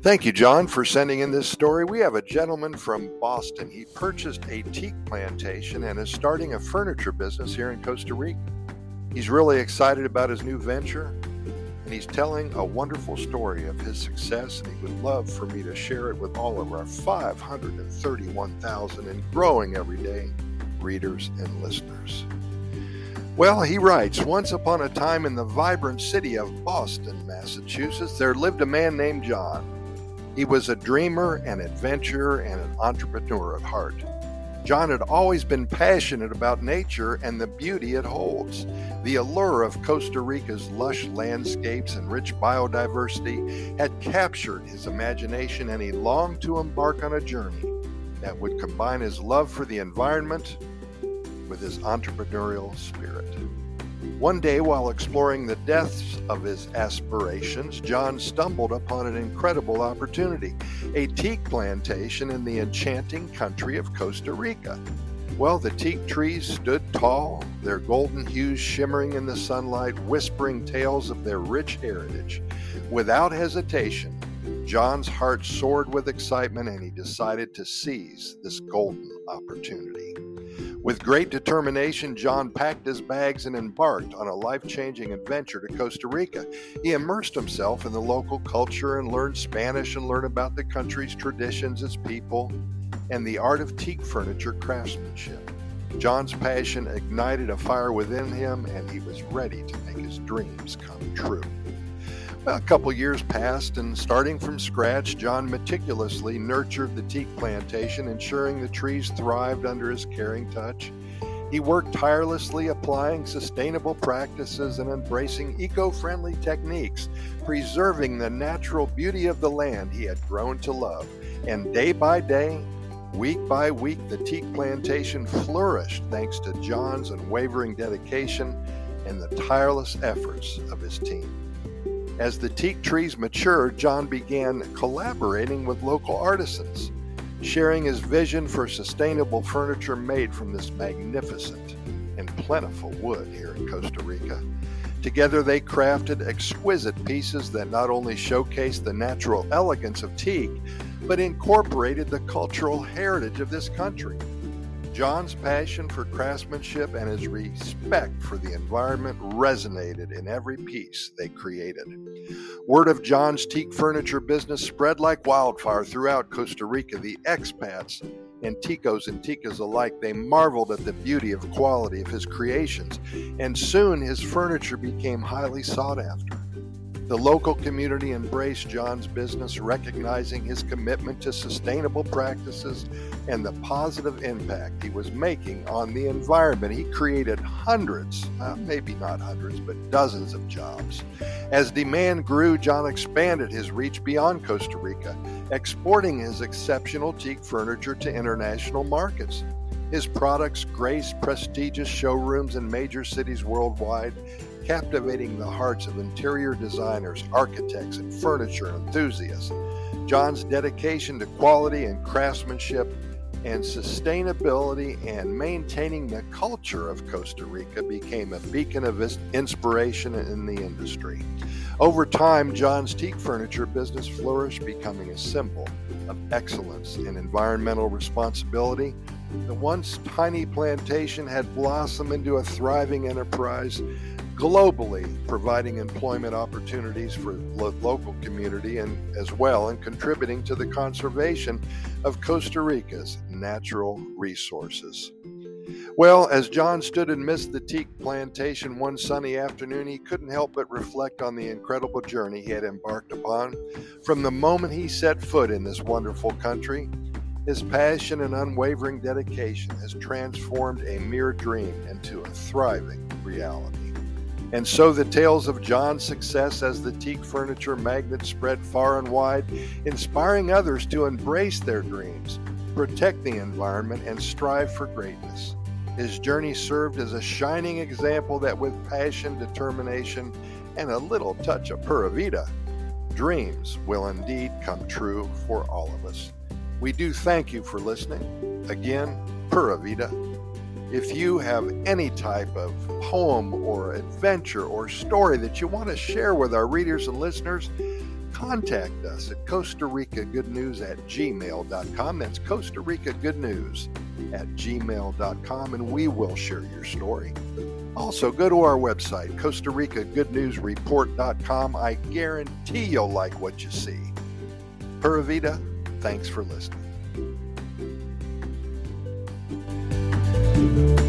Thank you, John, for sending in this story. We have a gentleman from Boston. He purchased a teak plantation and is starting a furniture business here in Costa Rica. He's really excited about his new venture and he's telling a wonderful story of his success, and he would love for me to share it with all of our 531,000 and growing every day readers and listeners. Well, he writes Once upon a time in the vibrant city of Boston, Massachusetts, there lived a man named John. He was a dreamer, an adventurer, and an entrepreneur at heart. John had always been passionate about nature and the beauty it holds. The allure of Costa Rica's lush landscapes and rich biodiversity had captured his imagination, and he longed to embark on a journey that would combine his love for the environment with his entrepreneurial spirit. One day, while exploring the depths of his aspirations, John stumbled upon an incredible opportunity a teak plantation in the enchanting country of Costa Rica. Well, the teak trees stood tall, their golden hues shimmering in the sunlight, whispering tales of their rich heritage. Without hesitation, John's heart soared with excitement and he decided to seize this golden opportunity. With great determination, John packed his bags and embarked on a life changing adventure to Costa Rica. He immersed himself in the local culture and learned Spanish and learned about the country's traditions, its people, and the art of teak furniture craftsmanship. John's passion ignited a fire within him, and he was ready to make his dreams come true. A couple years passed, and starting from scratch, John meticulously nurtured the teak plantation, ensuring the trees thrived under his caring touch. He worked tirelessly applying sustainable practices and embracing eco friendly techniques, preserving the natural beauty of the land he had grown to love. And day by day, week by week, the teak plantation flourished thanks to John's unwavering dedication and the tireless efforts of his team. As the teak trees matured, John began collaborating with local artisans, sharing his vision for sustainable furniture made from this magnificent and plentiful wood here in Costa Rica. Together, they crafted exquisite pieces that not only showcased the natural elegance of teak, but incorporated the cultural heritage of this country. John's passion for craftsmanship and his respect for the environment resonated in every piece they created. Word of John's teak furniture business spread like wildfire throughout Costa Rica. The expats and ticos and ticas alike, they marveled at the beauty of quality of his creations, and soon his furniture became highly sought after. The local community embraced John's business, recognizing his commitment to sustainable practices and the positive impact he was making on the environment. He created hundreds, uh, maybe not hundreds, but dozens of jobs. As demand grew, John expanded his reach beyond Costa Rica, exporting his exceptional teak furniture to international markets. His products graced prestigious showrooms in major cities worldwide, captivating the hearts of interior designers, architects, and furniture enthusiasts. John's dedication to quality and craftsmanship and sustainability and maintaining the culture of Costa Rica became a beacon of inspiration in the industry. Over time, John's teak furniture business flourished, becoming a symbol of excellence and environmental responsibility. The once tiny plantation had blossomed into a thriving enterprise globally, providing employment opportunities for the local community and as well, and contributing to the conservation of Costa Rica's natural resources. Well, as John stood amidst the teak plantation one sunny afternoon, he couldn't help but reflect on the incredible journey he had embarked upon. From the moment he set foot in this wonderful country, his passion and unwavering dedication has transformed a mere dream into a thriving reality. And so the tales of John's success as the teak furniture magnet spread far and wide, inspiring others to embrace their dreams, protect the environment, and strive for greatness. His journey served as a shining example that with passion, determination, and a little touch of pura vida, dreams will indeed come true for all of us. We do thank you for listening. Again, pura vida. If you have any type of poem or adventure or story that you want to share with our readers and listeners, contact us at Costa Rica Good News at gmail.com. That's Costa Rica Good News at gmail.com, and we will share your story. Also, go to our website, Costa Rica Good News Report.com. I guarantee you'll like what you see. Pura Vida, thanks for listening. Bye.